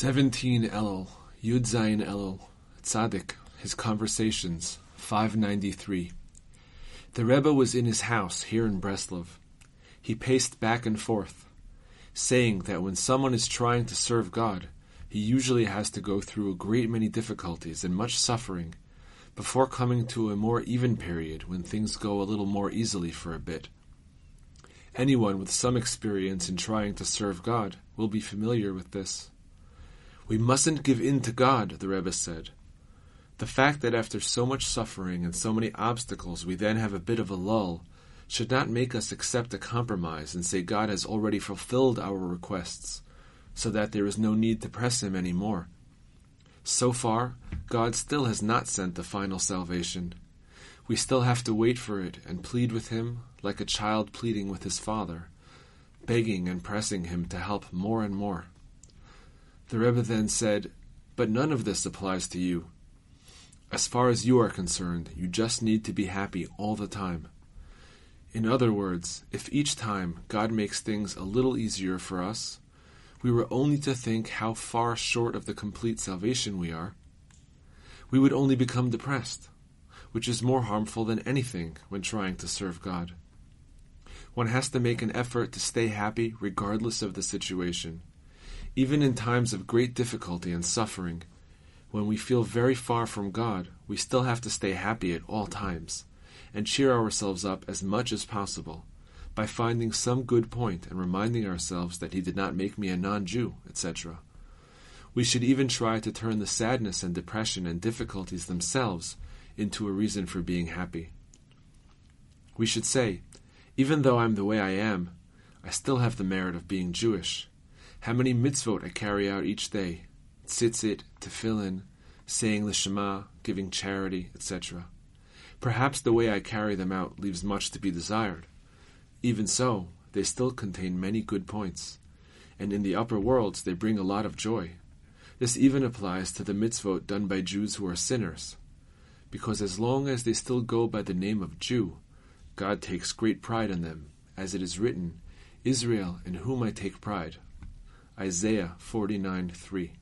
17 Elul, Yud Zayin Elul, Tzaddik, His Conversations, 593. The Rebbe was in his house here in Breslov. He paced back and forth, saying that when someone is trying to serve God, he usually has to go through a great many difficulties and much suffering before coming to a more even period when things go a little more easily for a bit. Anyone with some experience in trying to serve God will be familiar with this. We mustn't give in to God, the Rebbe said. The fact that after so much suffering and so many obstacles we then have a bit of a lull should not make us accept a compromise and say God has already fulfilled our requests, so that there is no need to press Him any more. So far, God still has not sent the final salvation. We still have to wait for it and plead with Him like a child pleading with his father, begging and pressing Him to help more and more. The Rebbe then said, But none of this applies to you. As far as you are concerned, you just need to be happy all the time. In other words, if each time God makes things a little easier for us, we were only to think how far short of the complete salvation we are, we would only become depressed, which is more harmful than anything when trying to serve God. One has to make an effort to stay happy regardless of the situation. Even in times of great difficulty and suffering, when we feel very far from God, we still have to stay happy at all times, and cheer ourselves up as much as possible by finding some good point and reminding ourselves that He did not make me a non Jew, etc. We should even try to turn the sadness and depression and difficulties themselves into a reason for being happy. We should say, even though I'm the way I am, I still have the merit of being Jewish, how many mitzvot I carry out each day, tzitzit, tefillin, saying the Shema, giving charity, etc. Perhaps the way I carry them out leaves much to be desired. Even so, they still contain many good points, and in the upper worlds they bring a lot of joy. This even applies to the mitzvot done by Jews who are sinners, because as long as they still go by the name of Jew, God takes great pride in them, as it is written, Israel, in whom I take pride. Isaiah 49 3.